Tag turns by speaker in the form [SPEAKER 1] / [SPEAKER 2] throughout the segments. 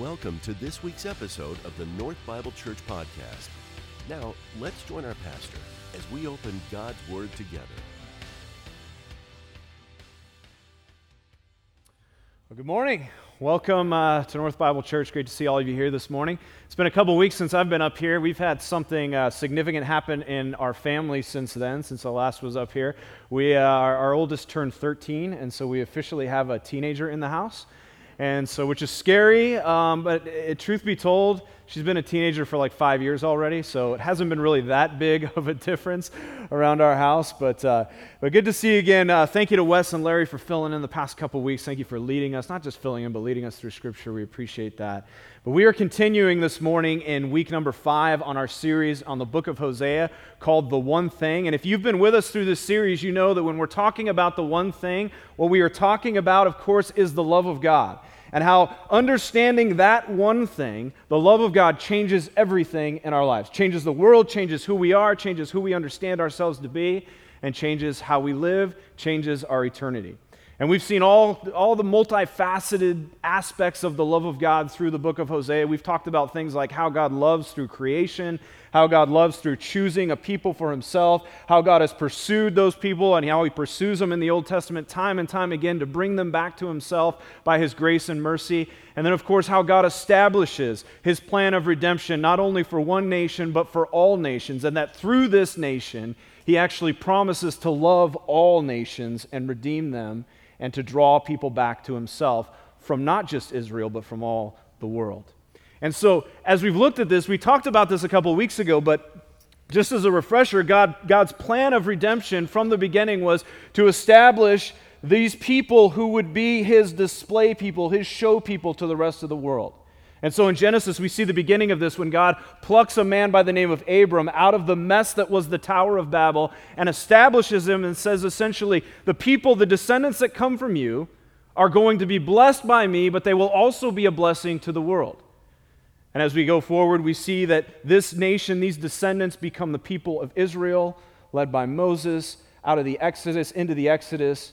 [SPEAKER 1] Welcome to this week's episode of the North Bible Church Podcast. Now, let's join our pastor as we open God's Word together.
[SPEAKER 2] Well, good morning. Welcome uh, to North Bible Church. Great to see all of you here this morning. It's been a couple weeks since I've been up here. We've had something uh, significant happen in our family since then, since I last was up here. We, uh, our, our oldest turned 13, and so we officially have a teenager in the house and so which is scary um, but it, truth be told she's been a teenager for like five years already so it hasn't been really that big of a difference around our house but, uh, but good to see you again. Uh, thank you to wes and larry for filling in the past couple weeks. Thank you for leading us not just filling in but leading us through scripture. We appreciate that but we are continuing this morning in week number five on our series on the book of hosea called the one thing and if you've been with us through this series you know that when we're talking about the one thing what we are talking about of course is the love of god and how understanding that one thing, the love of God, changes everything in our lives. Changes the world, changes who we are, changes who we understand ourselves to be, and changes how we live, changes our eternity. And we've seen all, all the multifaceted aspects of the love of God through the book of Hosea. We've talked about things like how God loves through creation, how God loves through choosing a people for himself, how God has pursued those people, and how he pursues them in the Old Testament time and time again to bring them back to himself by his grace and mercy. And then, of course, how God establishes his plan of redemption not only for one nation, but for all nations, and that through this nation, he actually promises to love all nations and redeem them and to draw people back to himself from not just Israel, but from all the world. And so, as we've looked at this, we talked about this a couple weeks ago, but just as a refresher, God, God's plan of redemption from the beginning was to establish these people who would be his display people, his show people to the rest of the world. And so in Genesis, we see the beginning of this when God plucks a man by the name of Abram out of the mess that was the Tower of Babel and establishes him and says essentially, the people, the descendants that come from you, are going to be blessed by me, but they will also be a blessing to the world. And as we go forward, we see that this nation, these descendants, become the people of Israel, led by Moses out of the Exodus into the Exodus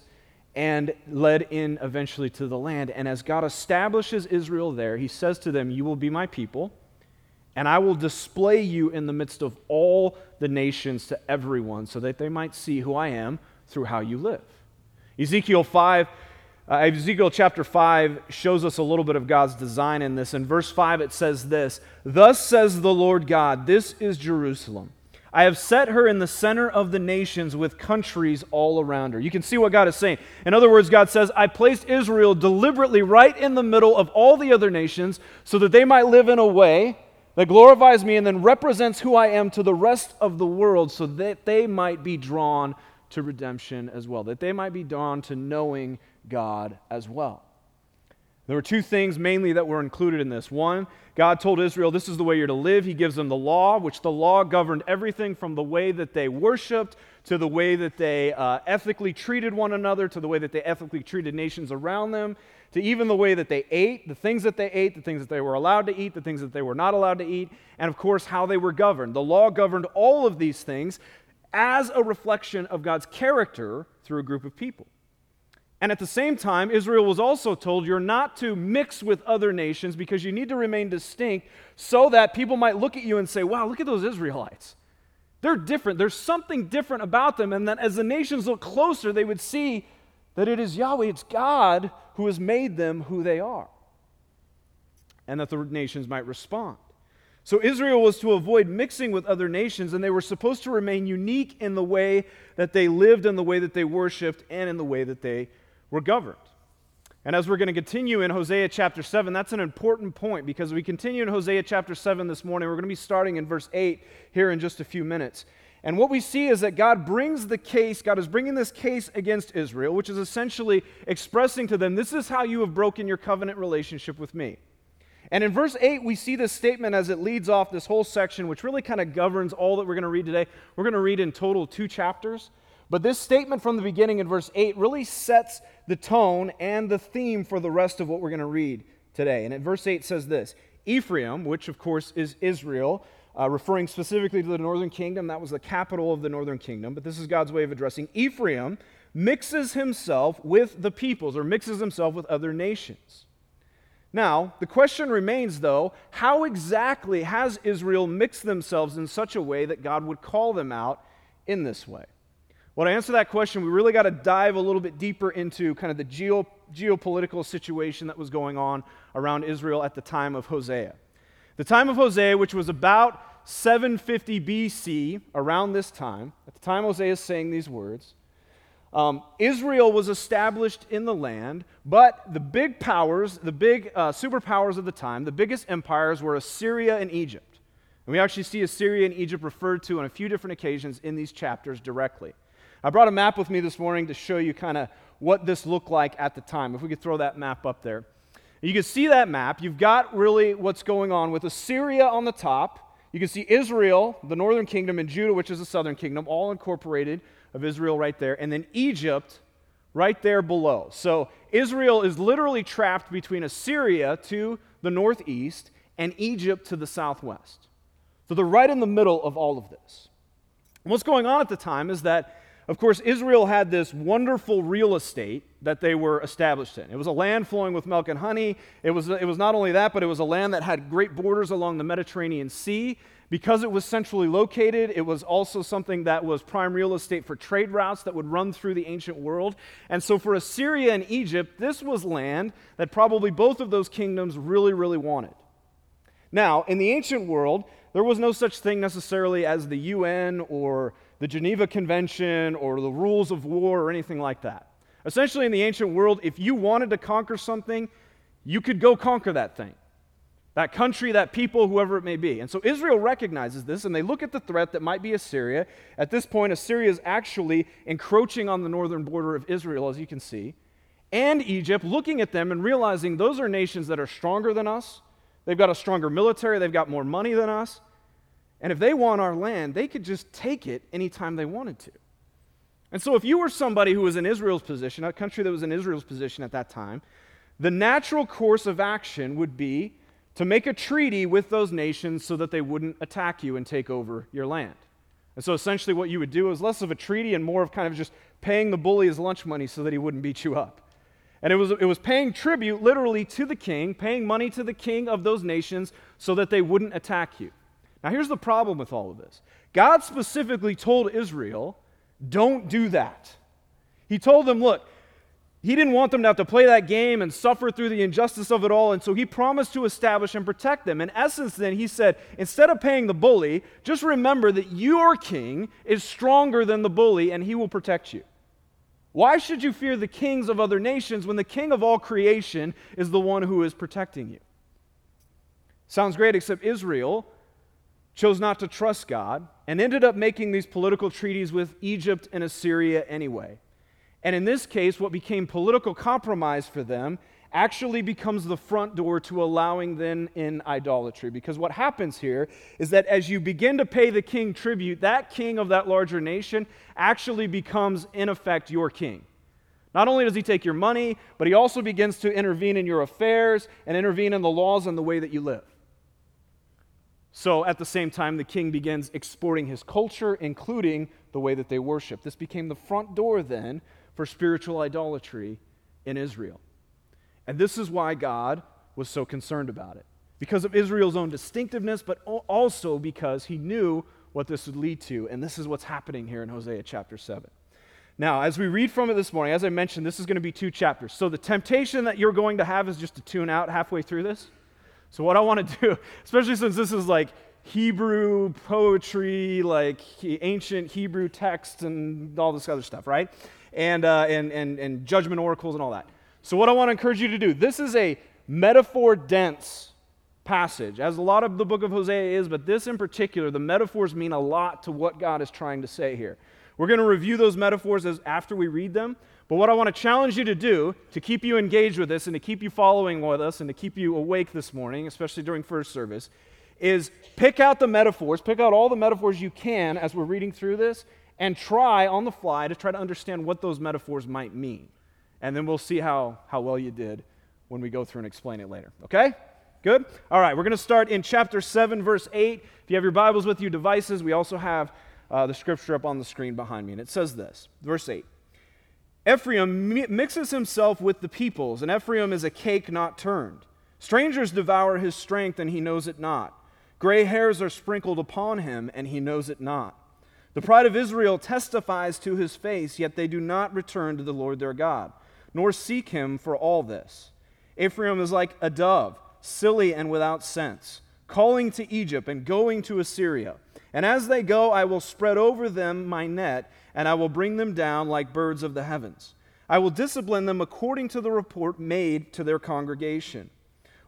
[SPEAKER 2] and led in eventually to the land. And as God establishes Israel there, he says to them, You will be my people, and I will display you in the midst of all the nations to everyone, so that they might see who I am through how you live. Ezekiel 5. Uh, Ezekiel chapter 5 shows us a little bit of God's design in this. In verse 5, it says this Thus says the Lord God, This is Jerusalem I have set her in the center of the nations with countries all around her. You can see what God is saying. In other words, God says, I placed Israel deliberately right in the middle of all the other nations so that they might live in a way that glorifies me and then represents who I am to the rest of the world so that they might be drawn to redemption as well, that they might be drawn to knowing God as well. There were two things mainly that were included in this. One, God told Israel, This is the way you're to live. He gives them the law, which the law governed everything from the way that they worshiped to the way that they uh, ethically treated one another, to the way that they ethically treated nations around them, to even the way that they ate, the things that they ate, the things that they were allowed to eat, the things that they were not allowed to eat, and of course, how they were governed. The law governed all of these things as a reflection of God's character through a group of people. And at the same time, Israel was also told you're not to mix with other nations because you need to remain distinct so that people might look at you and say, wow, look at those Israelites. They're different. There's something different about them. And that as the nations look closer, they would see that it is Yahweh, it's God who has made them who they are. And that the nations might respond. So Israel was to avoid mixing with other nations, and they were supposed to remain unique in the way that they lived, in the way that they worshiped, and in the way that they were governed. And as we're going to continue in Hosea chapter 7, that's an important point because we continue in Hosea chapter 7 this morning. We're going to be starting in verse 8 here in just a few minutes. And what we see is that God brings the case, God is bringing this case against Israel, which is essentially expressing to them, This is how you have broken your covenant relationship with me. And in verse 8, we see this statement as it leads off this whole section, which really kind of governs all that we're going to read today. We're going to read in total two chapters. But this statement from the beginning in verse 8 really sets the tone and the theme for the rest of what we're going to read today. And at verse 8 says this Ephraim, which of course is Israel, uh, referring specifically to the northern kingdom, that was the capital of the northern kingdom, but this is God's way of addressing Ephraim, mixes himself with the peoples or mixes himself with other nations. Now, the question remains, though, how exactly has Israel mixed themselves in such a way that God would call them out in this way? Well, to answer that question, we really got to dive a little bit deeper into kind of the geo, geopolitical situation that was going on around Israel at the time of Hosea. The time of Hosea, which was about 750 BC, around this time, at the time Hosea is saying these words, um, Israel was established in the land, but the big powers, the big uh, superpowers of the time, the biggest empires were Assyria and Egypt. And we actually see Assyria and Egypt referred to on a few different occasions in these chapters directly. I brought a map with me this morning to show you kind of what this looked like at the time. If we could throw that map up there. You can see that map. You've got really what's going on with Assyria on the top. You can see Israel, the northern kingdom, and Judah, which is the southern kingdom, all incorporated of Israel right there. And then Egypt right there below. So Israel is literally trapped between Assyria to the northeast and Egypt to the southwest. So they're right in the middle of all of this. And what's going on at the time is that of course, Israel had this wonderful real estate that they were established in. It was a land flowing with milk and honey. It was, it was not only that, but it was a land that had great borders along the Mediterranean Sea. Because it was centrally located, it was also something that was prime real estate for trade routes that would run through the ancient world. And so for Assyria and Egypt, this was land that probably both of those kingdoms really, really wanted. Now, in the ancient world, there was no such thing necessarily as the UN or the Geneva Convention or the rules of war or anything like that. Essentially, in the ancient world, if you wanted to conquer something, you could go conquer that thing. That country, that people, whoever it may be. And so Israel recognizes this and they look at the threat that might be Assyria. At this point, Assyria is actually encroaching on the northern border of Israel, as you can see, and Egypt, looking at them and realizing those are nations that are stronger than us. They've got a stronger military, they've got more money than us. And if they want our land, they could just take it anytime they wanted to. And so, if you were somebody who was in Israel's position, a country that was in Israel's position at that time, the natural course of action would be to make a treaty with those nations so that they wouldn't attack you and take over your land. And so, essentially, what you would do is less of a treaty and more of kind of just paying the bully his lunch money so that he wouldn't beat you up. And it was, it was paying tribute literally to the king, paying money to the king of those nations so that they wouldn't attack you. Now, here's the problem with all of this God specifically told Israel, don't do that. He told them, look, he didn't want them to have to play that game and suffer through the injustice of it all, and so he promised to establish and protect them. In essence, then, he said, instead of paying the bully, just remember that your king is stronger than the bully, and he will protect you. Why should you fear the kings of other nations when the king of all creation is the one who is protecting you? Sounds great, except Israel chose not to trust God, and ended up making these political treaties with Egypt and Assyria anyway. And in this case, what became political compromise for them actually becomes the front door to allowing them in idolatry. Because what happens here is that as you begin to pay the king tribute, that king of that larger nation actually becomes, in effect, your king. Not only does he take your money, but he also begins to intervene in your affairs and intervene in the laws and the way that you live. So at the same time, the king begins exporting his culture, including the way that they worship. This became the front door then for spiritual idolatry in Israel. And this is why God was so concerned about it. Because of Israel's own distinctiveness, but also because he knew what this would lead to. And this is what's happening here in Hosea chapter 7. Now, as we read from it this morning, as I mentioned, this is going to be two chapters. So the temptation that you're going to have is just to tune out halfway through this. So, what I want to do, especially since this is like Hebrew poetry, like ancient Hebrew text, and all this other stuff, right? And, uh, and, and, and judgment oracles and all that. So, what I want to encourage you to do this is a metaphor dense passage, as a lot of the book of Hosea is, but this in particular, the metaphors mean a lot to what God is trying to say here. We're going to review those metaphors as, after we read them, but what I want to challenge you to do to keep you engaged with this and to keep you following with us and to keep you awake this morning, especially during first service, is pick out the metaphors, pick out all the metaphors you can as we're reading through this, and try on the fly to try to understand what those metaphors might mean. And then we'll see how, how well you did when we go through and explain it later. Okay? Good? All right, we're going to start in chapter 7, verse 8. If you have your Bibles with you, devices, we also have uh, the scripture up on the screen behind me. And it says this, verse 8. Ephraim mixes himself with the peoples, and Ephraim is a cake not turned. Strangers devour his strength, and he knows it not. Gray hairs are sprinkled upon him, and he knows it not. The pride of Israel testifies to his face, yet they do not return to the Lord their God, nor seek him for all this. Ephraim is like a dove, silly and without sense, calling to Egypt and going to Assyria. And as they go, I will spread over them my net, and I will bring them down like birds of the heavens. I will discipline them according to the report made to their congregation.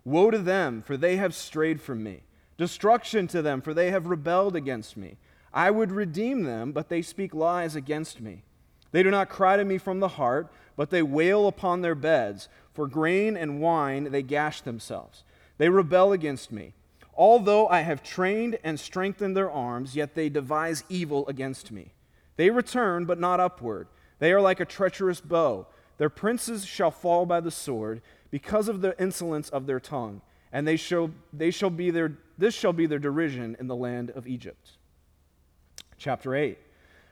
[SPEAKER 2] Woe to them, for they have strayed from me. Destruction to them, for they have rebelled against me. I would redeem them, but they speak lies against me. They do not cry to me from the heart, but they wail upon their beds. For grain and wine they gash themselves. They rebel against me. Although I have trained and strengthened their arms, yet they devise evil against me. They return, but not upward. They are like a treacherous bow. Their princes shall fall by the sword because of the insolence of their tongue, and they shall, they shall be their, this shall be their derision in the land of Egypt. Chapter 8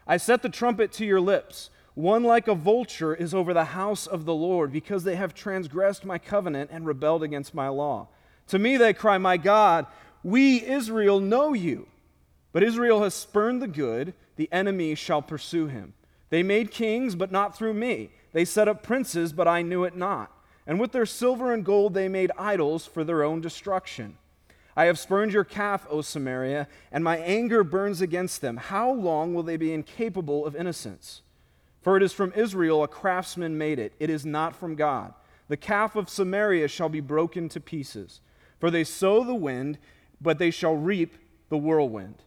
[SPEAKER 2] I set the trumpet to your lips. One like a vulture is over the house of the Lord, because they have transgressed my covenant and rebelled against my law. To me they cry, My God, we, Israel, know you. But Israel has spurned the good, the enemy shall pursue him. They made kings, but not through me. They set up princes, but I knew it not. And with their silver and gold they made idols for their own destruction. I have spurned your calf, O Samaria, and my anger burns against them. How long will they be incapable of innocence? For it is from Israel a craftsman made it, it is not from God. The calf of Samaria shall be broken to pieces. For they sow the wind, but they shall reap the whirlwind.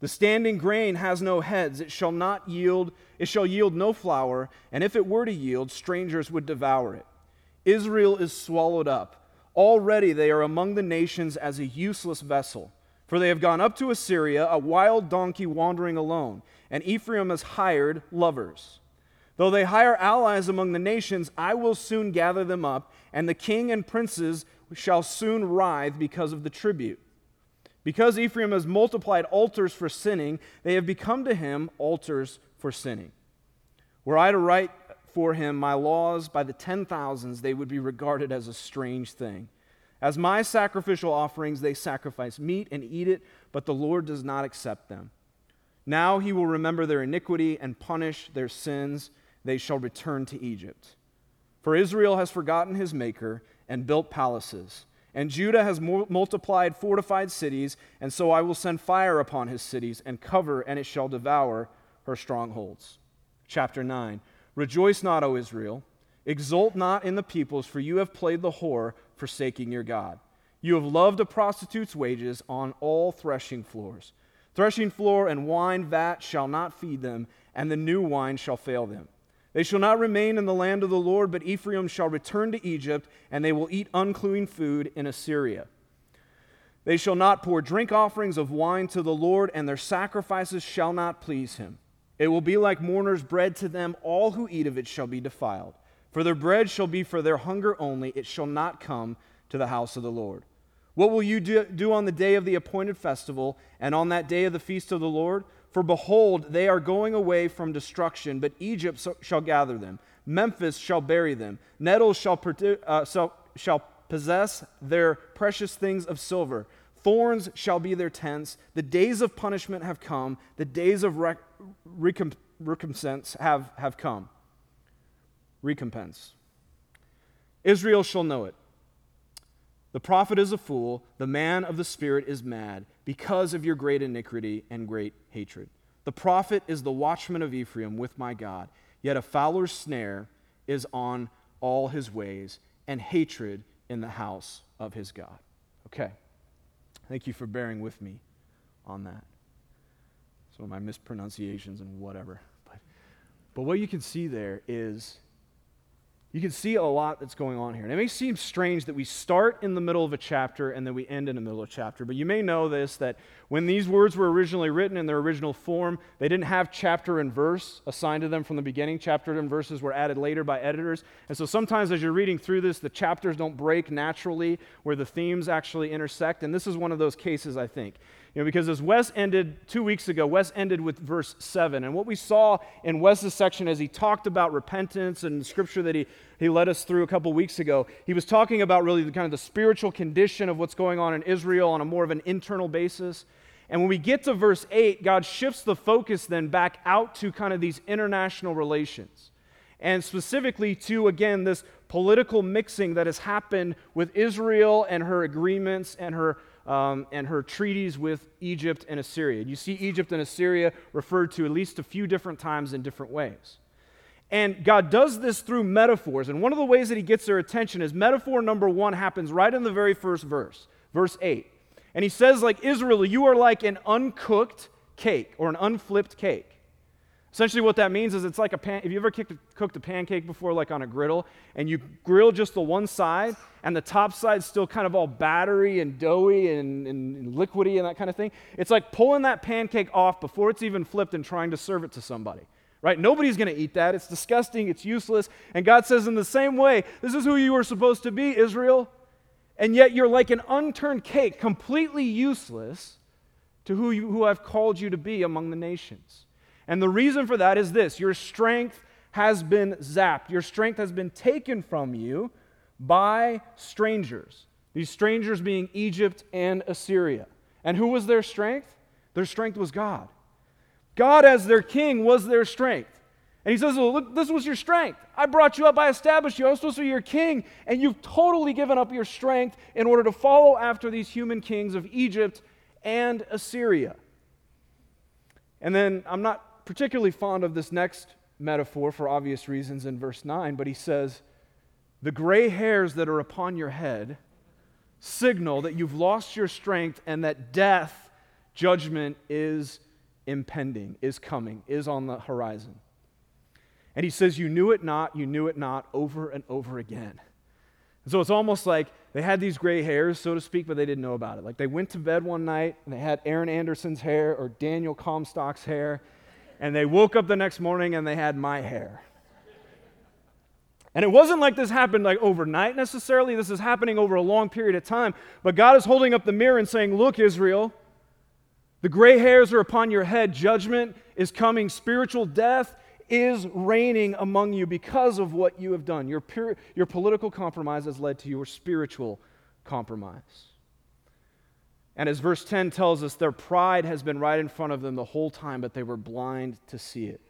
[SPEAKER 2] The standing grain has no heads, it shall not yield, it shall yield no flour, and if it were to yield, strangers would devour it. Israel is swallowed up. Already they are among the nations as a useless vessel. For they have gone up to Assyria, a wild donkey wandering alone, and Ephraim has hired lovers. Though they hire allies among the nations, I will soon gather them up, and the king and princes shall soon writhe because of the tribute. Because Ephraim has multiplied altars for sinning, they have become to him altars for sinning. Were I to write for him my laws by the ten thousands, they would be regarded as a strange thing. As my sacrificial offerings, they sacrifice meat and eat it, but the Lord does not accept them. Now he will remember their iniquity and punish their sins. They shall return to Egypt. For Israel has forgotten his Maker and built palaces. And Judah has multiplied fortified cities, and so I will send fire upon his cities and cover, and it shall devour her strongholds. Chapter 9 Rejoice not, O Israel. Exult not in the peoples, for you have played the whore, forsaking your God. You have loved a prostitute's wages on all threshing floors. Threshing floor and wine vat shall not feed them, and the new wine shall fail them. They shall not remain in the land of the Lord, but Ephraim shall return to Egypt, and they will eat unclean food in Assyria. They shall not pour drink offerings of wine to the Lord, and their sacrifices shall not please him. It will be like mourners' bread to them. All who eat of it shall be defiled. For their bread shall be for their hunger only. It shall not come to the house of the Lord. What will you do, on the day of the appointed festival, and on that day of the feast of the Lord? For behold, they are going away from destruction, but Egypt shall gather them. Memphis shall bury them. Nettles shall, uh, shall, possess their precious things of silver. Thorns shall be their tents. The days of punishment have come. The days of rec- recompense have, have come. Recompense. Israel shall know it. The prophet is a fool, the man of the Spirit is mad, because of your great iniquity and great hatred. The prophet is the watchman of Ephraim with my God, yet a fowler's snare is on all his ways, and hatred in the house of his God. Okay. Thank you for bearing with me on that. Some of my mispronunciations and whatever. But, but what you can see there is you can see a lot that's going on here. And it may seem strange that we start in the middle of a chapter and then we end in the middle of a chapter, but you may know this that when these words were originally written in their original form, they didn't have chapter and verse assigned to them from the beginning. Chapter and verses were added later by editors. And so sometimes as you're reading through this, the chapters don't break naturally where the themes actually intersect. And this is one of those cases, I think. You know, because as Wes ended two weeks ago, Wes ended with verse 7. And what we saw in Wes's section as he talked about repentance and scripture that he, he led us through a couple weeks ago, he was talking about really the kind of the spiritual condition of what's going on in Israel on a more of an internal basis. And when we get to verse 8, God shifts the focus then back out to kind of these international relations. And specifically to, again, this political mixing that has happened with Israel and her agreements and her, um, and her treaties with Egypt and Assyria. You see Egypt and Assyria referred to at least a few different times in different ways. And God does this through metaphors. And one of the ways that He gets their attention is metaphor number one happens right in the very first verse, verse 8. And He says, like Israel, you are like an uncooked cake or an unflipped cake. Essentially, what that means is it's like a pan. Have you ever cooked a, cooked a pancake before, like on a griddle, and you grill just the one side, and the top side's still kind of all battery and doughy and, and, and liquidy and that kind of thing? It's like pulling that pancake off before it's even flipped and trying to serve it to somebody right? Nobody's going to eat that. It's disgusting. It's useless. And God says, in the same way, this is who you are supposed to be, Israel. And yet you're like an unturned cake, completely useless to who, you, who I've called you to be among the nations. And the reason for that is this your strength has been zapped, your strength has been taken from you by strangers. These strangers being Egypt and Assyria. And who was their strength? Their strength was God. God, as their king, was their strength. And he says, well, Look, this was your strength. I brought you up, I established you. I was supposed to be your king, and you've totally given up your strength in order to follow after these human kings of Egypt and Assyria. And then I'm not particularly fond of this next metaphor for obvious reasons in verse 9, but he says, The gray hairs that are upon your head signal that you've lost your strength and that death, judgment, is impending, is coming, is on the horizon. And he says, You knew it not, you knew it not, over and over again. And so it's almost like they had these gray hairs, so to speak, but they didn't know about it. Like they went to bed one night and they had Aaron Anderson's hair or Daniel Comstock's hair, and they woke up the next morning and they had my hair. And it wasn't like this happened like overnight necessarily. This is happening over a long period of time. But God is holding up the mirror and saying, Look, Israel, the gray hairs are upon your head. Judgment is coming. Spiritual death is reigning among you because of what you have done. Your, pure, your political compromise has led to your spiritual compromise. And as verse 10 tells us, their pride has been right in front of them the whole time, but they were blind to see it.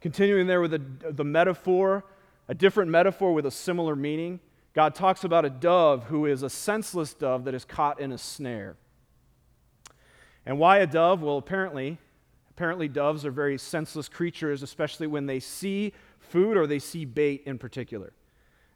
[SPEAKER 2] Continuing there with the, the metaphor, a different metaphor with a similar meaning, God talks about a dove who is a senseless dove that is caught in a snare. And why a dove? Well, apparently, apparently doves are very senseless creatures, especially when they see food or they see bait in particular.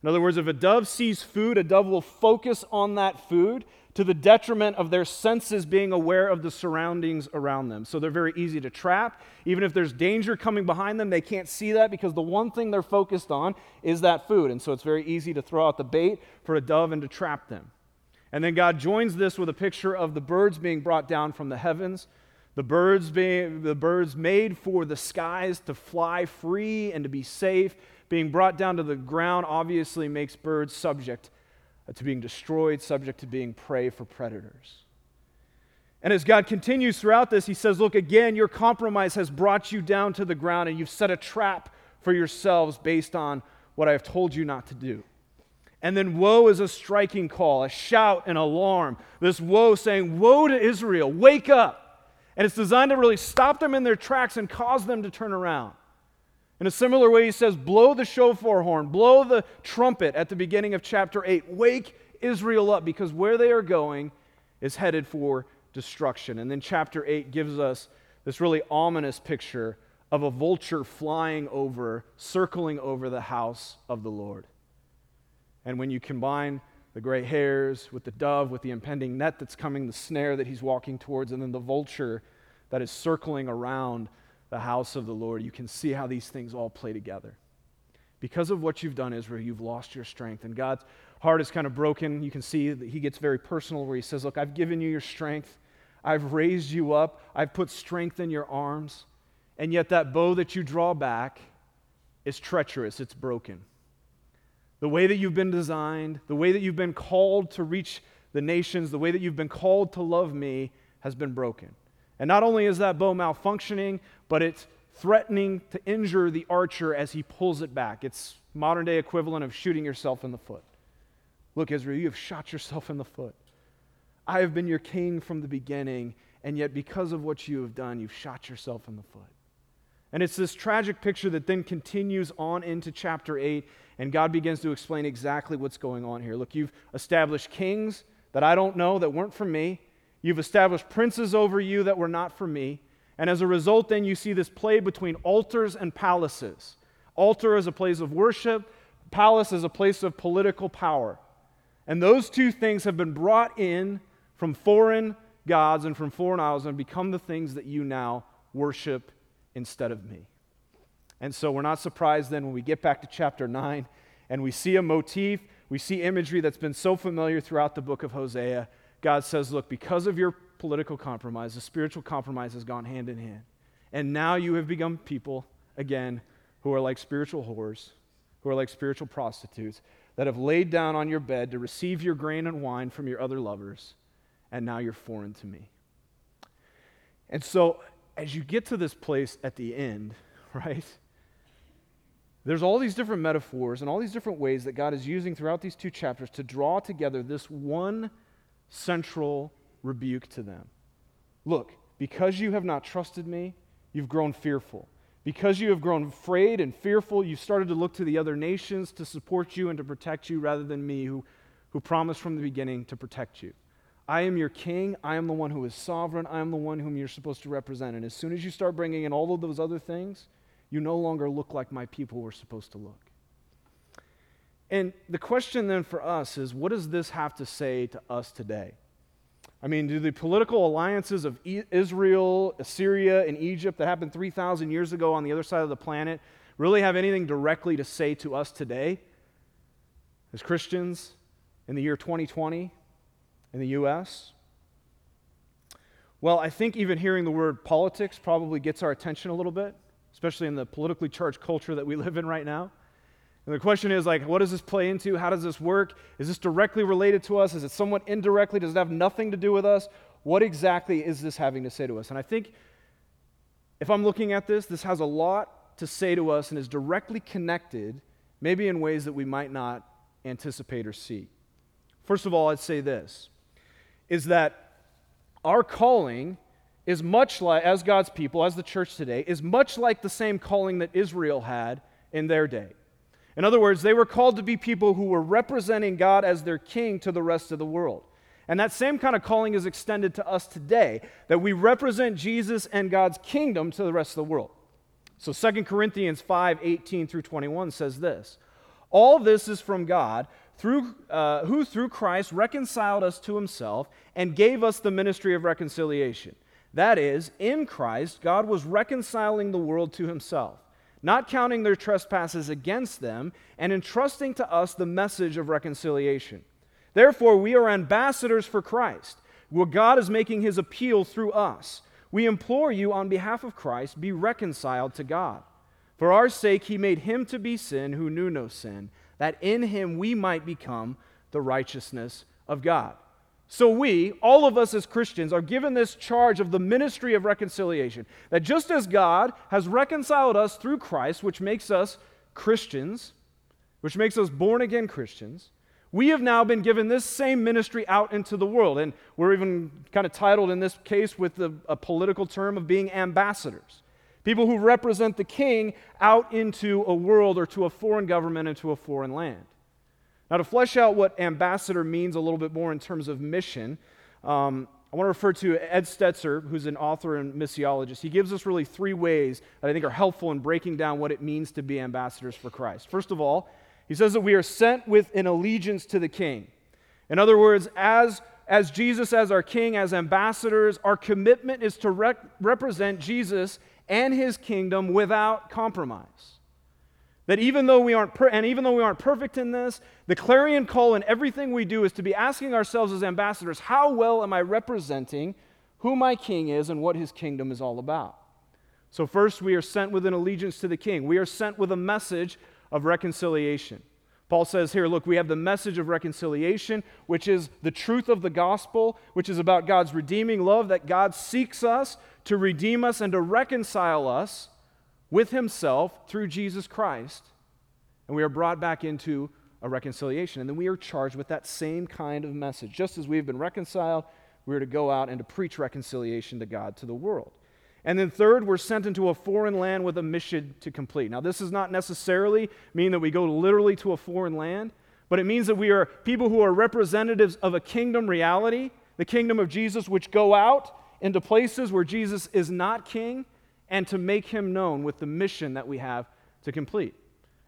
[SPEAKER 2] In other words, if a dove sees food, a dove will focus on that food to the detriment of their senses being aware of the surroundings around them. So they're very easy to trap. Even if there's danger coming behind them, they can't see that because the one thing they're focused on is that food. And so it's very easy to throw out the bait for a dove and to trap them. And then God joins this with a picture of the birds being brought down from the heavens, the birds being the birds made for the skies to fly free and to be safe, being brought down to the ground obviously makes birds subject uh, to being destroyed, subject to being prey for predators. And as God continues throughout this, he says, Look, again, your compromise has brought you down to the ground, and you've set a trap for yourselves based on what I have told you not to do. And then woe is a striking call, a shout, an alarm. This woe saying, Woe to Israel, wake up. And it's designed to really stop them in their tracks and cause them to turn around. In a similar way, he says, Blow the shofar horn, blow the trumpet at the beginning of chapter 8. Wake Israel up because where they are going is headed for destruction. And then chapter 8 gives us this really ominous picture of a vulture flying over, circling over the house of the Lord. And when you combine the gray hairs with the dove, with the impending net that's coming, the snare that he's walking towards, and then the vulture that is circling around the house of the Lord, you can see how these things all play together. Because of what you've done, Israel, you've lost your strength. And God's heart is kind of broken. You can see that he gets very personal where he says, Look, I've given you your strength. I've raised you up. I've put strength in your arms. And yet that bow that you draw back is treacherous, it's broken the way that you've been designed, the way that you've been called to reach the nations, the way that you've been called to love me has been broken. And not only is that bow malfunctioning, but it's threatening to injure the archer as he pulls it back. It's modern day equivalent of shooting yourself in the foot. Look, Israel, you have shot yourself in the foot. I have been your king from the beginning, and yet because of what you have done, you've shot yourself in the foot. And it's this tragic picture that then continues on into chapter 8, and God begins to explain exactly what's going on here. Look, you've established kings that I don't know, that weren't from me. You've established princes over you that were not for me. And as a result, then you see this play between altars and palaces. Altar is a place of worship, palace is a place of political power. And those two things have been brought in from foreign gods and from foreign idols and become the things that you now worship instead of me. And so we're not surprised then when we get back to chapter 9 and we see a motif, we see imagery that's been so familiar throughout the book of Hosea. God says, Look, because of your political compromise, the spiritual compromise has gone hand in hand. And now you have become people, again, who are like spiritual whores, who are like spiritual prostitutes, that have laid down on your bed to receive your grain and wine from your other lovers, and now you're foreign to me. And so as you get to this place at the end, right? There's all these different metaphors and all these different ways that God is using throughout these two chapters to draw together this one central rebuke to them. Look, because you have not trusted me, you've grown fearful. Because you have grown afraid and fearful, you've started to look to the other nations to support you and to protect you rather than me, who, who promised from the beginning to protect you. I am your king. I am the one who is sovereign. I am the one whom you're supposed to represent. And as soon as you start bringing in all of those other things, you no longer look like my people were supposed to look. And the question then for us is what does this have to say to us today? I mean, do the political alliances of Israel, Assyria, and Egypt that happened 3,000 years ago on the other side of the planet really have anything directly to say to us today as Christians in the year 2020? in the U.S.? Well, I think even hearing the word politics probably gets our attention a little bit, especially in the politically charged culture that we live in right now. And the question is like, what does this play into? How does this work? Is this directly related to us? Is it somewhat indirectly? Does it have nothing to do with us? What exactly is this having to say to us? And I think if I'm looking at this, this has a lot to say to us and is directly connected, maybe in ways that we might not anticipate or see. First of all, I'd say this is that our calling is much like, as God's people, as the church today, is much like the same calling that Israel had in their day. In other words, they were called to be people who were representing God as their king to the rest of the world. And that same kind of calling is extended to us today, that we represent Jesus and God's kingdom to the rest of the world. So 2 Corinthians 5 18 through 21 says this All this is from God through, uh, who through Christ reconciled us to himself and gave us the ministry of reconciliation. That is, in Christ, God was reconciling the world to himself, not counting their trespasses against them, and entrusting to us the message of reconciliation. Therefore, we are ambassadors for Christ, where God is making his appeal through us. We implore you, on behalf of Christ, be reconciled to God. For our sake, he made him to be sin who knew no sin that in him we might become the righteousness of God. So, we, all of us as Christians, are given this charge of the ministry of reconciliation. That just as God has reconciled us through Christ, which makes us Christians, which makes us born again Christians, we have now been given this same ministry out into the world. And we're even kind of titled in this case with the, a political term of being ambassadors. People who represent the king out into a world or to a foreign government and to a foreign land. Now, to flesh out what ambassador means a little bit more in terms of mission, um, I want to refer to Ed Stetzer, who's an author and missiologist. He gives us really three ways that I think are helpful in breaking down what it means to be ambassadors for Christ. First of all, he says that we are sent with an allegiance to the king. In other words, as, as Jesus, as our king, as ambassadors, our commitment is to rec- represent Jesus and his kingdom without compromise. That even though we aren't per- and even though we aren't perfect in this, the clarion call in everything we do is to be asking ourselves as ambassadors, how well am I representing who my king is and what his kingdom is all about? So first we are sent with an allegiance to the king. We are sent with a message of reconciliation. Paul says here, look, we have the message of reconciliation, which is the truth of the gospel, which is about God's redeeming love, that God seeks us to redeem us and to reconcile us with himself through Jesus Christ, and we are brought back into a reconciliation. And then we are charged with that same kind of message. Just as we have been reconciled, we are to go out and to preach reconciliation to God, to the world. And then, third, we're sent into a foreign land with a mission to complete. Now, this does not necessarily mean that we go literally to a foreign land, but it means that we are people who are representatives of a kingdom reality, the kingdom of Jesus, which go out into places where Jesus is not king and to make him known with the mission that we have to complete.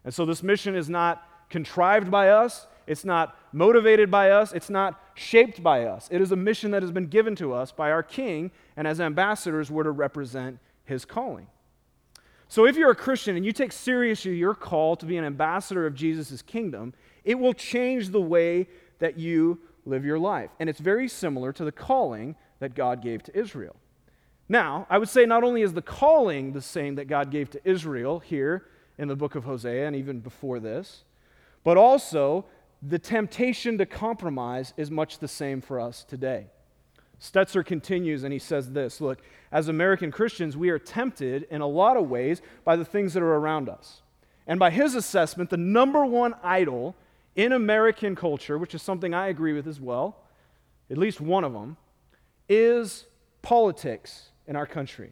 [SPEAKER 2] And so, this mission is not contrived by us, it's not motivated by us, it's not shaped by us. It is a mission that has been given to us by our King, and as ambassadors, we're to represent his calling. So, if you're a Christian and you take seriously your call to be an ambassador of Jesus' kingdom, it will change the way that you live your life. And it's very similar to the calling that God gave to Israel. Now, I would say not only is the calling the same that God gave to Israel here in the book of Hosea and even before this, but also the temptation to compromise is much the same for us today. Stetzer continues and he says this Look, as American Christians, we are tempted in a lot of ways by the things that are around us. And by his assessment, the number one idol in American culture, which is something I agree with as well, at least one of them, is politics in our country,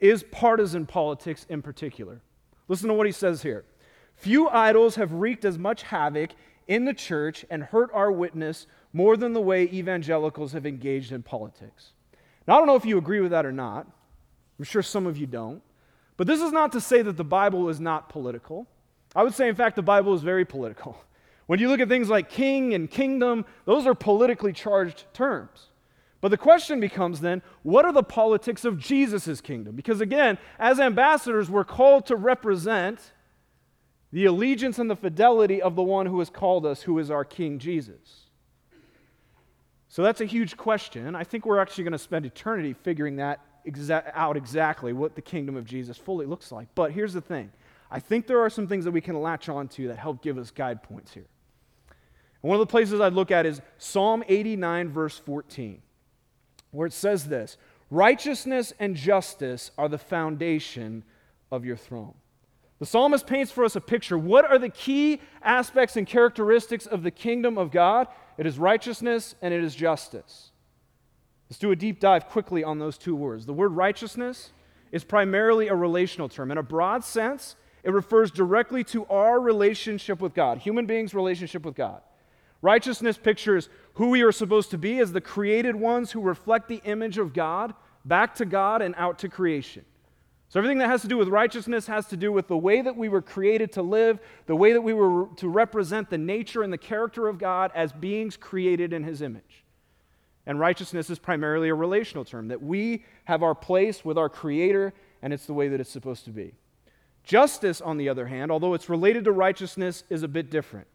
[SPEAKER 2] is partisan politics in particular. Listen to what he says here. Few idols have wreaked as much havoc in the church and hurt our witness more than the way evangelicals have engaged in politics. Now, I don't know if you agree with that or not. I'm sure some of you don't. But this is not to say that the Bible is not political. I would say, in fact, the Bible is very political. When you look at things like king and kingdom, those are politically charged terms. But the question becomes then, what are the politics of Jesus' kingdom? Because again, as ambassadors, we're called to represent the allegiance and the fidelity of the one who has called us, who is our King Jesus. So that's a huge question. I think we're actually going to spend eternity figuring that exa- out exactly what the kingdom of Jesus fully looks like. But here's the thing I think there are some things that we can latch on to that help give us guide points here. One of the places I'd look at is Psalm 89, verse 14, where it says this Righteousness and justice are the foundation of your throne. The psalmist paints for us a picture. What are the key aspects and characteristics of the kingdom of God? It is righteousness and it is justice. Let's do a deep dive quickly on those two words. The word righteousness is primarily a relational term. In a broad sense, it refers directly to our relationship with God, human beings' relationship with God. Righteousness pictures who we are supposed to be as the created ones who reflect the image of God back to God and out to creation. So, everything that has to do with righteousness has to do with the way that we were created to live, the way that we were to represent the nature and the character of God as beings created in His image. And righteousness is primarily a relational term, that we have our place with our Creator, and it's the way that it's supposed to be. Justice, on the other hand, although it's related to righteousness, is a bit different.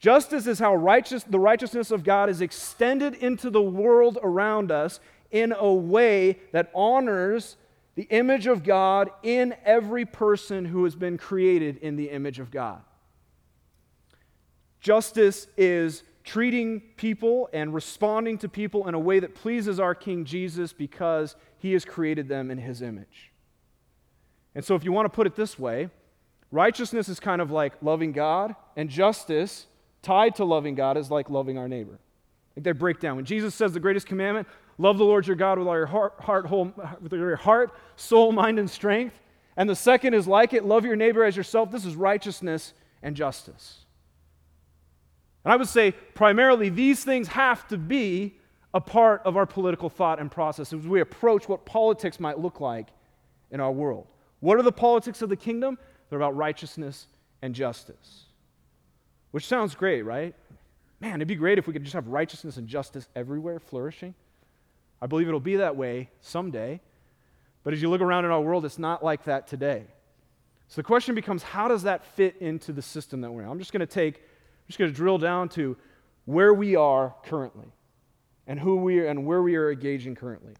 [SPEAKER 2] Justice is how righteous, the righteousness of God is extended into the world around us in a way that honors the image of God in every person who has been created in the image of God. Justice is treating people and responding to people in a way that pleases our King Jesus because he has created them in his image. And so, if you want to put it this way, righteousness is kind of like loving God, and justice tied to loving God is like loving our neighbor. Like they break down. When Jesus says the greatest commandment, Love the Lord your God with all your heart, heart, whole, with your heart, soul, mind, and strength. And the second is like it love your neighbor as yourself. This is righteousness and justice. And I would say primarily these things have to be a part of our political thought and process as we approach what politics might look like in our world. What are the politics of the kingdom? They're about righteousness and justice. Which sounds great, right? Man, it'd be great if we could just have righteousness and justice everywhere flourishing. I believe it'll be that way someday. But as you look around in our world, it's not like that today. So the question becomes how does that fit into the system that we're in? I'm just going to take, I'm just going to drill down to where we are currently and who we are and where we are engaging currently.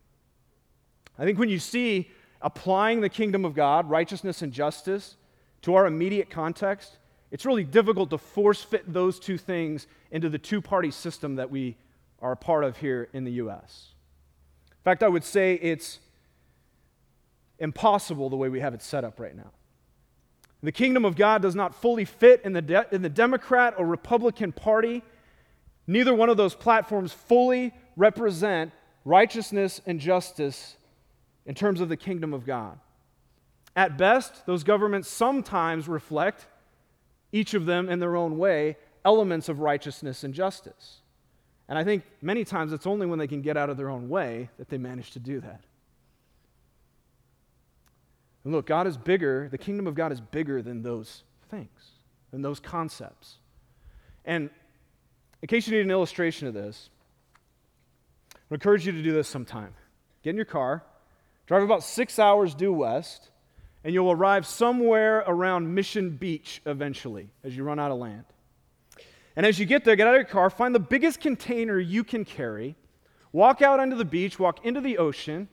[SPEAKER 2] I think when you see applying the kingdom of God, righteousness and justice, to our immediate context, it's really difficult to force fit those two things into the two party system that we are a part of here in the U.S. In fact, I would say it's, impossible the way we have it set up right now. The kingdom of God does not fully fit in the, de- in the Democrat or Republican Party. Neither one of those platforms fully represent righteousness and justice in terms of the kingdom of God. At best, those governments sometimes reflect, each of them in their own way, elements of righteousness and justice. And I think many times it's only when they can get out of their own way that they manage to do that. And look, God is bigger, the kingdom of God is bigger than those things, than those concepts. And in case you need an illustration of this, I encourage you to do this sometime. Get in your car, drive about six hours due west, and you'll arrive somewhere around Mission Beach eventually as you run out of land. And as you get there, get out of your car, find the biggest container you can carry, walk out onto the beach, walk into the ocean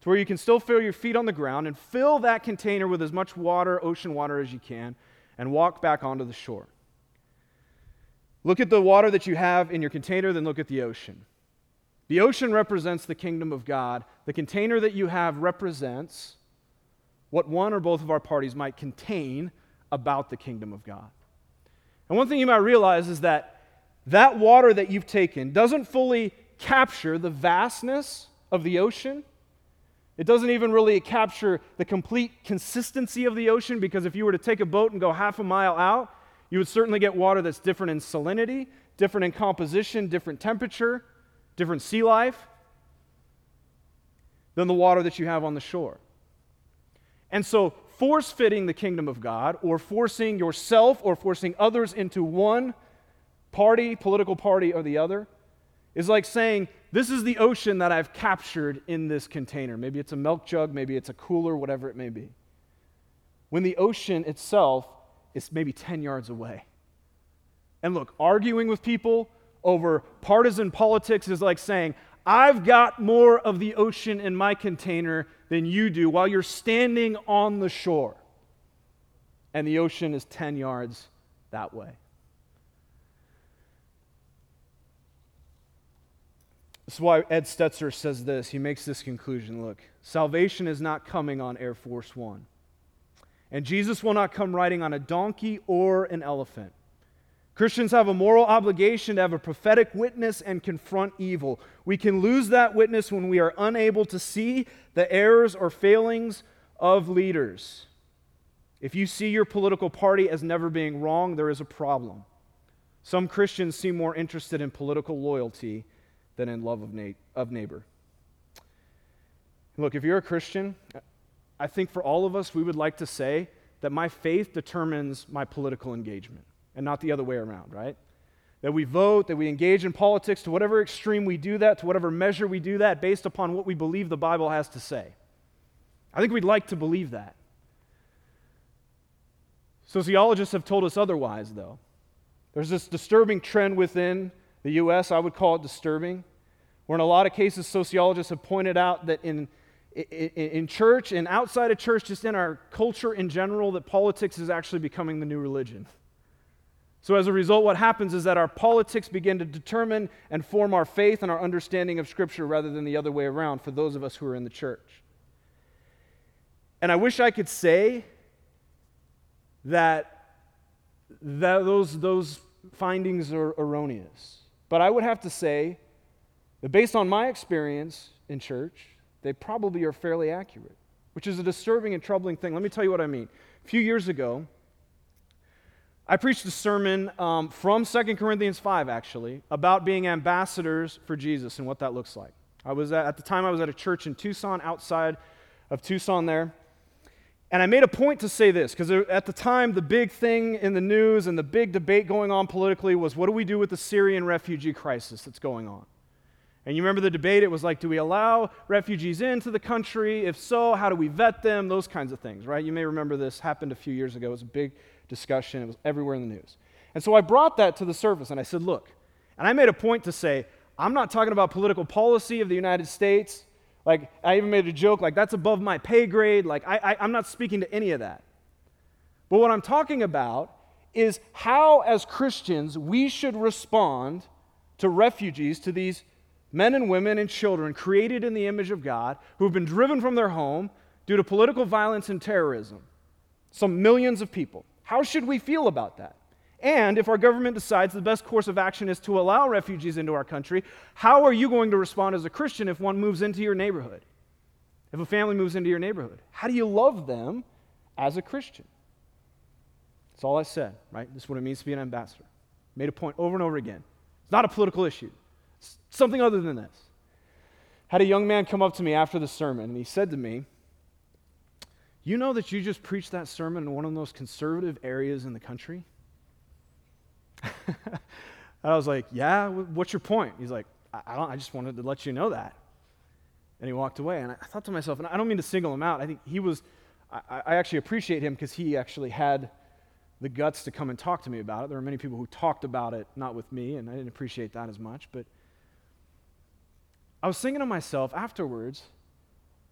[SPEAKER 2] to where you can still feel your feet on the ground, and fill that container with as much water, ocean water, as you can, and walk back onto the shore. Look at the water that you have in your container, then look at the ocean. The ocean represents the kingdom of God. The container that you have represents what one or both of our parties might contain about the kingdom of God. And one thing you might realize is that that water that you've taken doesn't fully capture the vastness of the ocean. It doesn't even really capture the complete consistency of the ocean because if you were to take a boat and go half a mile out, you would certainly get water that's different in salinity, different in composition, different temperature, different sea life than the water that you have on the shore. And so, force fitting the kingdom of God, or forcing yourself or forcing others into one party, political party, or the other, is like saying, This is the ocean that I've captured in this container. Maybe it's a milk jug, maybe it's a cooler, whatever it may be. When the ocean itself is maybe 10 yards away. And look, arguing with people over partisan politics is like saying, I've got more of the ocean in my container than you do while you're standing on the shore. And the ocean is 10 yards that way. This is why Ed Stetzer says this. He makes this conclusion look, salvation is not coming on Air Force One. And Jesus will not come riding on a donkey or an elephant. Christians have a moral obligation to have a prophetic witness and confront evil. We can lose that witness when we are unable to see the errors or failings of leaders. If you see your political party as never being wrong, there is a problem. Some Christians seem more interested in political loyalty than in love of, na- of neighbor. Look, if you're a Christian, I think for all of us, we would like to say that my faith determines my political engagement and not the other way around, right? That we vote, that we engage in politics to whatever extreme we do that, to whatever measure we do that, based upon what we believe the Bible has to say. I think we'd like to believe that. Sociologists have told us otherwise, though. There's this disturbing trend within the U.S., I would call it disturbing, where in a lot of cases, sociologists have pointed out that in, in, church and outside of church, just in our culture in general, that politics is actually becoming the new religion. So, as a result, what happens is that our politics begin to determine and form our faith and our understanding of Scripture rather than the other way around for those of us who are in the church. And I wish I could say that, that those, those findings are erroneous. But I would have to say that based on my experience in church, they probably are fairly accurate, which is a disturbing and troubling thing. Let me tell you what I mean. A few years ago, I preached a sermon um, from 2 Corinthians 5, actually, about being ambassadors for Jesus and what that looks like. I was at, at the time, I was at a church in Tucson, outside of Tucson there. And I made a point to say this, because at the time, the big thing in the news and the big debate going on politically was what do we do with the Syrian refugee crisis that's going on? And you remember the debate? It was like, do we allow refugees into the country? If so, how do we vet them? Those kinds of things, right? You may remember this happened a few years ago. It was a big discussion, it was everywhere in the news. And so I brought that to the surface and I said, look, and I made a point to say, I'm not talking about political policy of the United States. Like, I even made a joke, like, that's above my pay grade. Like, I, I, I'm not speaking to any of that. But what I'm talking about is how, as Christians, we should respond to refugees, to these men and women and children created in the image of God who have been driven from their home due to political violence and terrorism. Some millions of people. How should we feel about that? And if our government decides the best course of action is to allow refugees into our country, how are you going to respond as a Christian if one moves into your neighborhood? If a family moves into your neighborhood? How do you love them as a Christian? That's all I said, right? This is what it means to be an ambassador. Made a point over and over again. It's not a political issue, it's something other than this. Had a young man come up to me after the sermon, and he said to me, You know that you just preached that sermon in one of the most conservative areas in the country? I was like, Yeah, what's your point? He's like, I, I, I just wanted to let you know that. And he walked away. And I thought to myself, and I don't mean to single him out. I think he was, I, I actually appreciate him because he actually had the guts to come and talk to me about it. There were many people who talked about it, not with me, and I didn't appreciate that as much. But I was thinking to myself afterwards,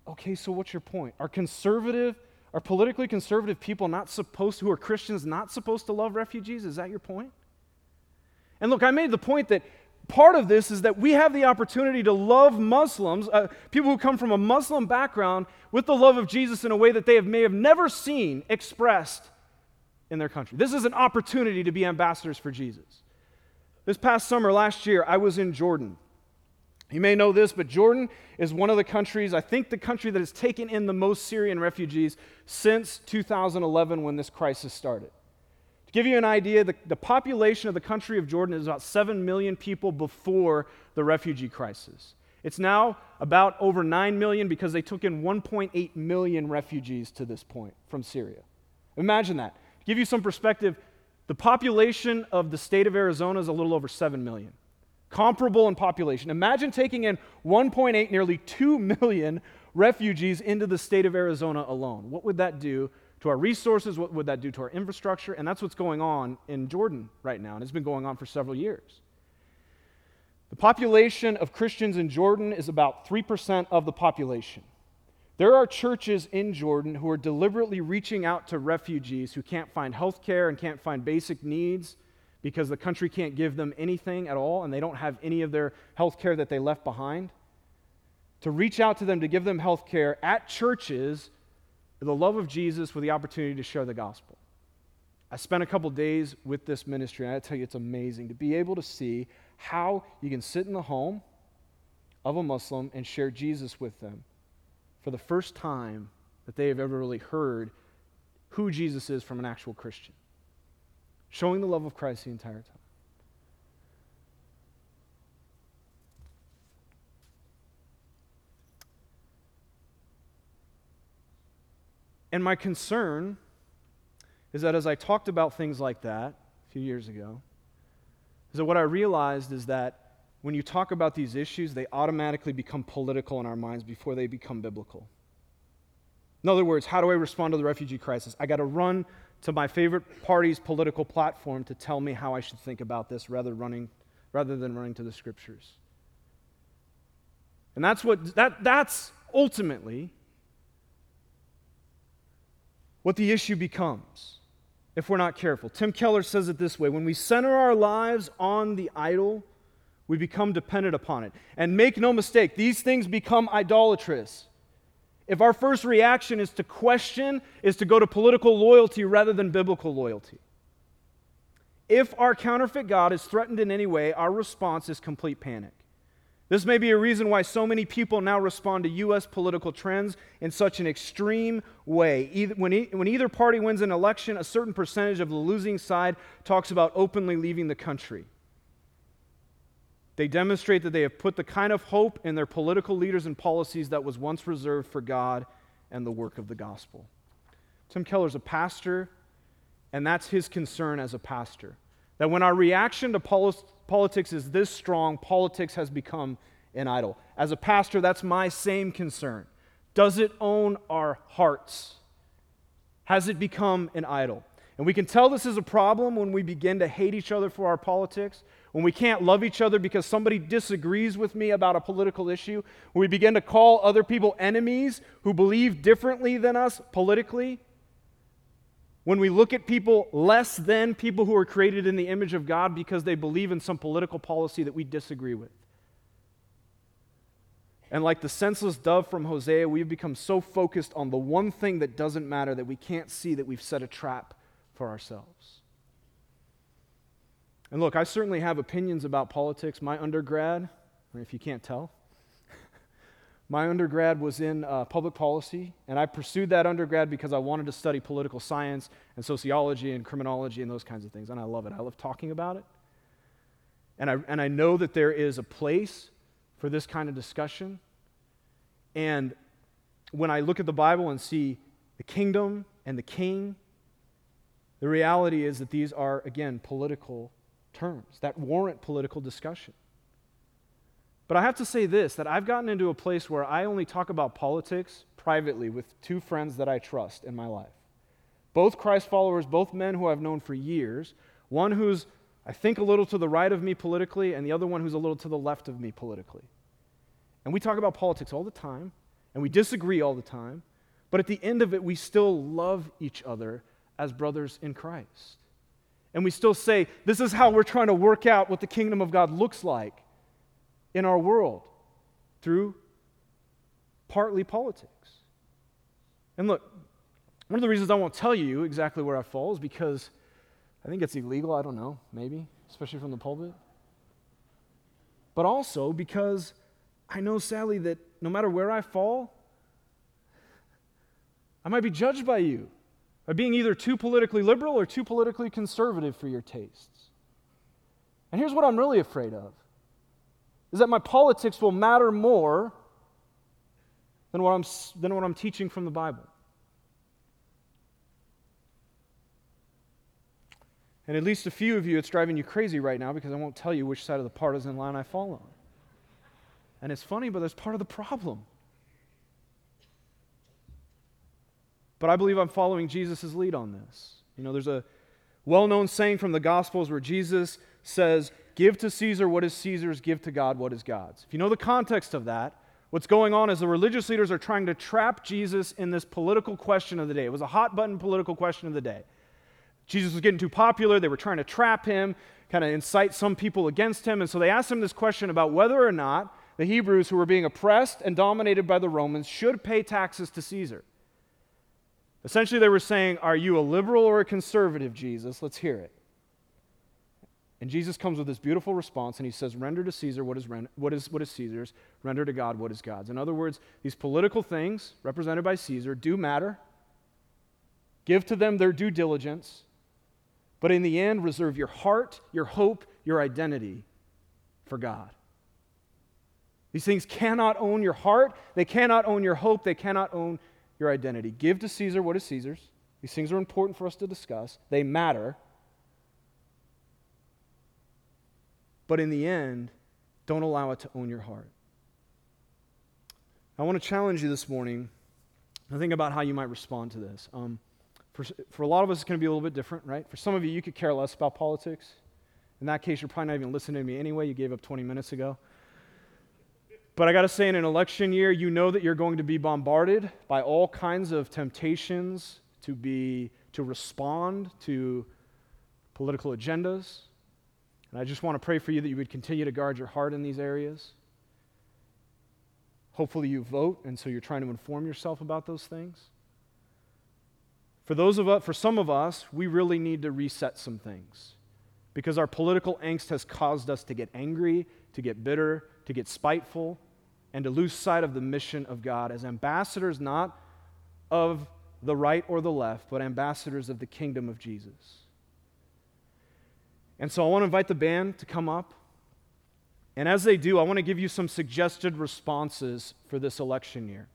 [SPEAKER 2] okay, so what's your point? Are conservative, are politically conservative people not supposed, who are Christians, not supposed to love refugees? Is that your point? And look, I made the point that part of this is that we have the opportunity to love Muslims, uh, people who come from a Muslim background, with the love of Jesus in a way that they have, may have never seen expressed in their country. This is an opportunity to be ambassadors for Jesus. This past summer, last year, I was in Jordan. You may know this, but Jordan is one of the countries, I think the country that has taken in the most Syrian refugees since 2011 when this crisis started To give you an idea, the, the population of the country of Jordan is about 7 million people before the refugee crisis. It's now about over 9 million because they took in 1.8 million refugees to this point from Syria. Imagine that. To give you some perspective, the population of the state of Arizona is a little over 7 million. Comparable in population. Imagine taking in 1.8, nearly 2 million refugees into the state of Arizona alone. What would that do to our resources? What would that do to our infrastructure? And that's what's going on in Jordan right now, and it's been going on for several years. The population of Christians in Jordan is about 3% of the population. There are churches in Jordan who are deliberately reaching out to refugees who can't find health care and can't find basic needs because the country can't give them anything at all and they don't have any of their health care that they left behind. To reach out to them to give them health care at churches the love of Jesus with the opportunity to share the gospel. I spent a couple days with this ministry, and I tell you, it's amazing to be able to see how you can sit in the home of a Muslim and share Jesus with them for the first time that they have ever really heard who Jesus is from an actual Christian, showing the love of Christ the entire time. And my concern is that as I talked about things like that a few years ago, is that what I realized is that when you talk about these issues, they automatically become political in our minds before they become biblical. In other words, how do I respond to the refugee crisis? I got to run to my favorite party's political platform to tell me how I should think about this rather, running, rather than running to the scriptures. And that's what that, that's ultimately what the issue becomes if we're not careful. Tim Keller says it this way when we center our lives on the idol, we become dependent upon it. And make no mistake, these things become idolatrous. If our first reaction is to question, is to go to political loyalty rather than biblical loyalty. If our counterfeit God is threatened in any way, our response is complete panic. This may be a reason why so many people now respond to U.S. political trends in such an extreme way. Either, when, e- when either party wins an election, a certain percentage of the losing side talks about openly leaving the country. They demonstrate that they have put the kind of hope in their political leaders and policies that was once reserved for God and the work of the gospel. Tim Keller's a pastor, and that's his concern as a pastor. That when our reaction to politics is this strong, politics has become an idol. As a pastor, that's my same concern. Does it own our hearts? Has it become an idol? And we can tell this is a problem when we begin to hate each other for our politics, when we can't love each other because somebody disagrees with me about a political issue, when we begin to call other people enemies who believe differently than us politically, when we look at people less than people who are created in the image of God because they believe in some political policy that we disagree with. And like the senseless dove from Hosea, we've become so focused on the one thing that doesn't matter that we can't see that we've set a trap for ourselves. And look, I certainly have opinions about politics. My undergrad, if you can't tell, my undergrad was in uh, public policy, and I pursued that undergrad because I wanted to study political science and sociology and criminology and those kinds of things. And I love it. I love talking about it. And I, and I know that there is a place for this kind of discussion. And when I look at the Bible and see the kingdom and the king, the reality is that these are, again, political terms that warrant political discussion. But I have to say this that I've gotten into a place where I only talk about politics privately with two friends that I trust in my life. Both Christ followers, both men who I've known for years, one who's I think a little to the right of me politically, and the other one who's a little to the left of me politically. And we talk about politics all the time, and we disagree all the time, but at the end of it, we still love each other as brothers in Christ. And we still say, this is how we're trying to work out what the kingdom of God looks like in our world through partly politics. And look, one of the reasons I won't tell you exactly where I fall is because I think it's illegal. I don't know, maybe, especially from the pulpit. But also because I know, sadly, that no matter where I fall, I might be judged by you by being either too politically liberal or too politically conservative for your tastes. And here's what I'm really afraid of is that my politics will matter more than what I'm, than what I'm teaching from the Bible. And at least a few of you, it's driving you crazy right now because I won't tell you which side of the partisan line I fall on. And it's funny, but that's part of the problem. But I believe I'm following Jesus' lead on this. You know, there's a well known saying from the Gospels where Jesus says, Give to Caesar what is Caesar's, give to God what is God's. If you know the context of that, what's going on is the religious leaders are trying to trap Jesus in this political question of the day. It was a hot button political question of the day. Jesus was getting too popular. They were trying to trap him, kind of incite some people against him. And so they asked him this question about whether or not the Hebrews who were being oppressed and dominated by the Romans should pay taxes to Caesar. Essentially, they were saying, Are you a liberal or a conservative, Jesus? Let's hear it. And Jesus comes with this beautiful response and he says, Render to Caesar what is, what, is, what is Caesar's, render to God what is God's. In other words, these political things represented by Caesar do matter. Give to them their due diligence. But in the end, reserve your heart, your hope, your identity for God. These things cannot own your heart, they cannot own your hope, they cannot own your identity. Give to Caesar what is Caesar's. These things are important for us to discuss, they matter. But in the end, don't allow it to own your heart. I want to challenge you this morning to think about how you might respond to this. Um, for, for a lot of us, it's going to be a little bit different, right? For some of you, you could care less about politics. In that case, you're probably not even listening to me anyway. You gave up 20 minutes ago. But I got to say, in an election year, you know that you're going to be bombarded by all kinds of temptations to be to respond to political agendas. And I just want to pray for you that you would continue to guard your heart in these areas. Hopefully, you vote, and so you're trying to inform yourself about those things. For those of us, for some of us, we really need to reset some things because our political angst has caused us to get angry, to get bitter, to get spiteful, and to lose sight of the mission of God as ambassadors not of the right or the left, but ambassadors of the kingdom of Jesus. And so I want to invite the band to come up. And as they do, I want to give you some suggested responses for this election year.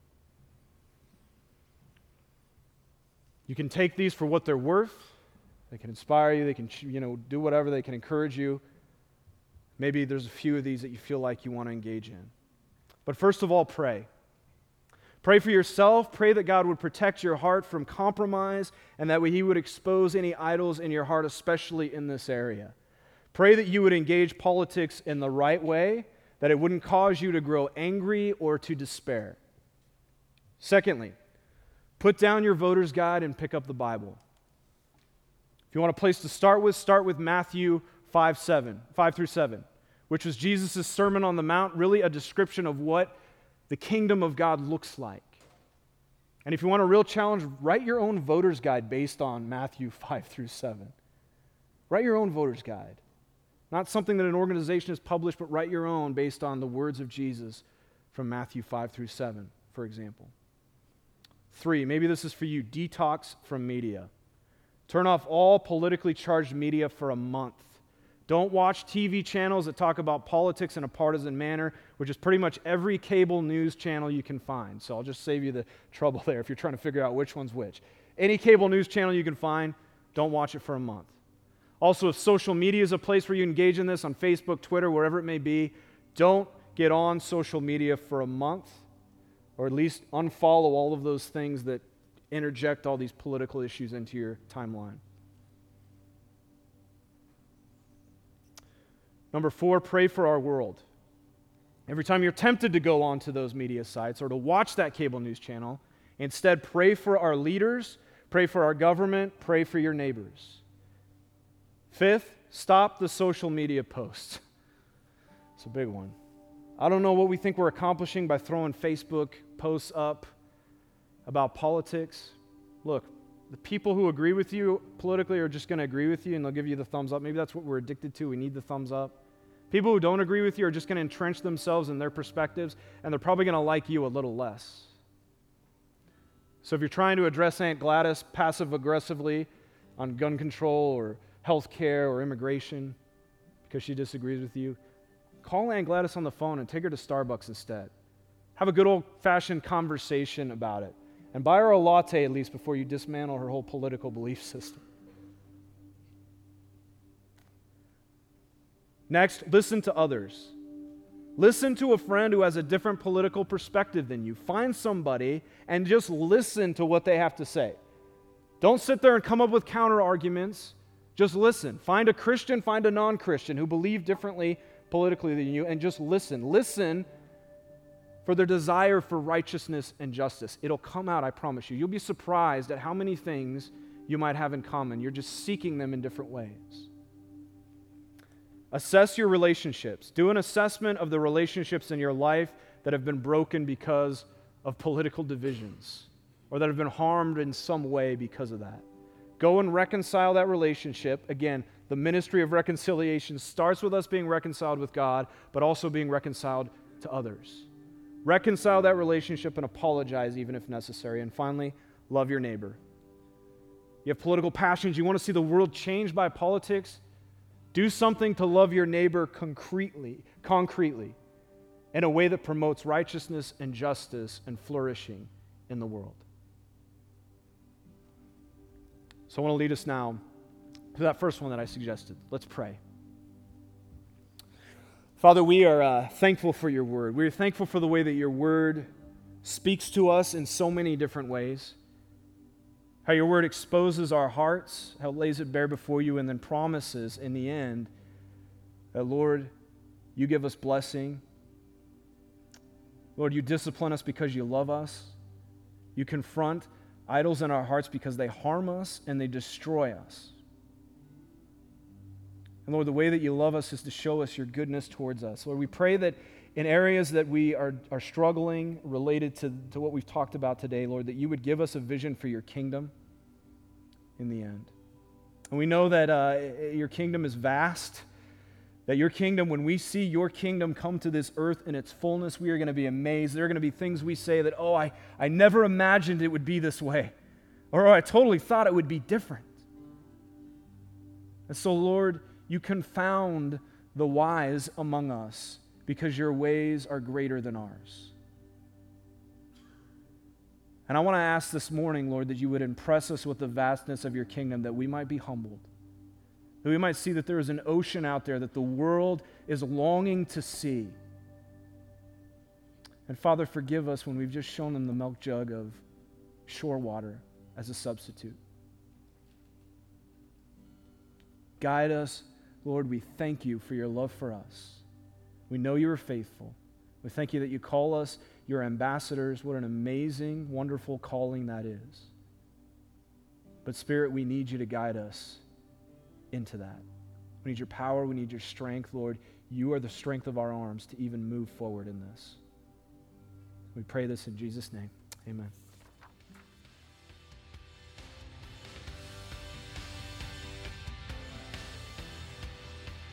[SPEAKER 2] You can take these for what they're worth. They can inspire you, they can you know, do whatever, they can encourage you. Maybe there's a few of these that you feel like you want to engage in. But first of all, pray. Pray for yourself. Pray that God would protect your heart from compromise and that He would expose any idols in your heart, especially in this area. Pray that you would engage politics in the right way, that it wouldn't cause you to grow angry or to despair. Secondly, Put down your voter's guide and pick up the Bible. If you want a place to start with, start with Matthew 5, 7, 5 through 7, which was Jesus' Sermon on the Mount, really a description of what the kingdom of God looks like. And if you want a real challenge, write your own voter's guide based on Matthew 5 through 7. Write your own voter's guide. Not something that an organization has published, but write your own based on the words of Jesus from Matthew 5 through 7, for example. Three, maybe this is for you detox from media. Turn off all politically charged media for a month. Don't watch TV channels that talk about politics in a partisan manner, which is pretty much every cable news channel you can find. So I'll just save you the trouble there if you're trying to figure out which one's which. Any cable news channel you can find, don't watch it for a month. Also, if social media is a place where you engage in this on Facebook, Twitter, wherever it may be, don't get on social media for a month, or at least unfollow all of those things that interject all these political issues into your timeline. Number four, pray for our world. Every time you're tempted to go onto those media sites or to watch that cable news channel, instead pray for our leaders, pray for our government, pray for your neighbors. Fifth, stop the social media posts. It's a big one. I don't know what we think we're accomplishing by throwing Facebook posts up about politics. Look, the people who agree with you politically are just going to agree with you and they'll give you the thumbs up. Maybe that's what we're addicted to. We need the thumbs up. People who don't agree with you are just going to entrench themselves in their perspectives, and they're probably going to like you a little less. So if you're trying to address Aunt Gladys passive aggressively on gun control or health care or immigration because she disagrees with you, call Aunt Gladys on the phone and take her to Starbucks instead. Have a good old fashioned conversation about it. And buy her a latte at least before you dismantle her whole political belief system. Next, listen to others. Listen to a friend who has a different political perspective than you. Find somebody and just listen to what they have to say. Don't sit there and come up with counter arguments. Just listen. Find a Christian, find a non Christian who believe differently politically than you, and just listen. Listen for their desire for righteousness and justice. It'll come out, I promise you. You'll be surprised at how many things you might have in common. You're just seeking them in different ways. Assess your relationships. Do an assessment of the relationships in your life that have been broken because of political divisions or that have been harmed in some way because of that. Go and reconcile that relationship. Again, the ministry of reconciliation starts with us being reconciled with God, but also being reconciled to others. Reconcile that relationship and apologize even if necessary. And finally, love your neighbor. You have political passions, you want to see the world changed by politics do something to love your neighbor concretely, concretely, in a way that promotes righteousness and justice and flourishing in the world. So I want to lead us now to that first one that I suggested. Let's pray. Father, we are uh, thankful for your word. We are thankful for the way that your word speaks to us in so many different ways how your word exposes our hearts, how it lays it bare before you, and then promises in the end that, Lord, you give us blessing. Lord, you discipline us because you love us. You confront idols in our hearts because they harm us and they destroy us. And Lord, the way that you love us is to show us your goodness towards us. Lord, we pray that in areas that we are, are struggling related to, to what we've talked about today, Lord, that you would give us a vision for your kingdom in the end. And we know that uh, your kingdom is vast, that your kingdom, when we see your kingdom come to this earth in its fullness, we are going to be amazed. There are going to be things we say that, oh, I, I never imagined it would be this way, or oh, I totally thought it would be different. And so, Lord, you confound the wise among us because your ways are greater than ours. And I want to ask this morning, Lord, that you would impress us with the vastness of your kingdom, that we might be humbled, that we might see that there is an ocean out there that the world is longing to see. And Father, forgive us when we've just shown them the milk jug of shore water as a substitute. Guide us, Lord. We thank you for your love for us. We know you are faithful. We thank you that you call us your ambassadors. What an amazing, wonderful calling that is. But, Spirit, we need you to guide us into that. We need your power. We need your strength, Lord. You are the strength of our arms to even move forward in this. We pray this in Jesus' name. Amen.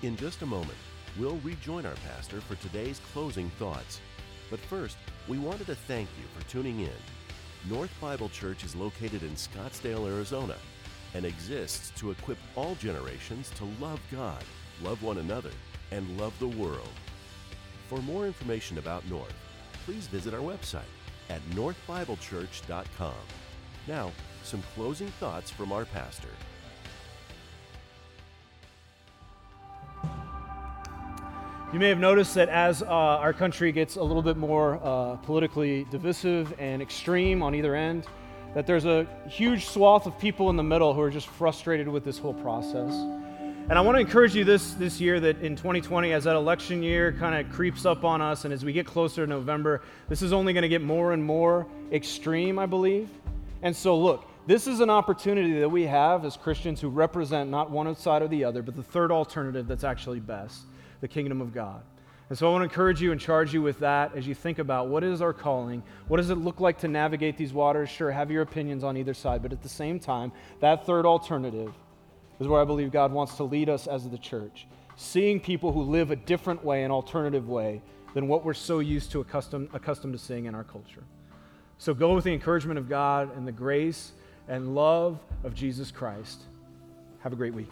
[SPEAKER 1] In just a moment, we'll rejoin our pastor for today's closing thoughts. But first, we wanted to thank you for tuning in. North Bible Church is located in Scottsdale, Arizona, and exists to equip all generations to love God, love one another, and love the world. For more information about North, please visit our website at northbiblechurch.com. Now, some closing thoughts from our pastor.
[SPEAKER 2] You may have noticed that as uh, our country gets a little bit more uh, politically divisive and extreme on either end, that there's a huge swath of people in the middle who are just frustrated with this whole process. And I want to encourage you this, this year that in 2020, as that election year kind of creeps up on us, and as we get closer to November, this is only going to get more and more extreme, I believe. And so, look, this is an opportunity that we have as Christians who represent not one side or the other, but the third alternative that's actually best the kingdom of God. And so I want to encourage you and charge you with that as you think about what is our calling? What does it look like to navigate these waters? Sure, have your opinions on either side, but at the same time, that third alternative is where I believe God wants to lead us as the church. Seeing people who live a different way, an alternative way, than what we're so used to accustomed, accustomed to seeing in our culture. So go with the encouragement of God and the grace and love of Jesus Christ. Have a great week.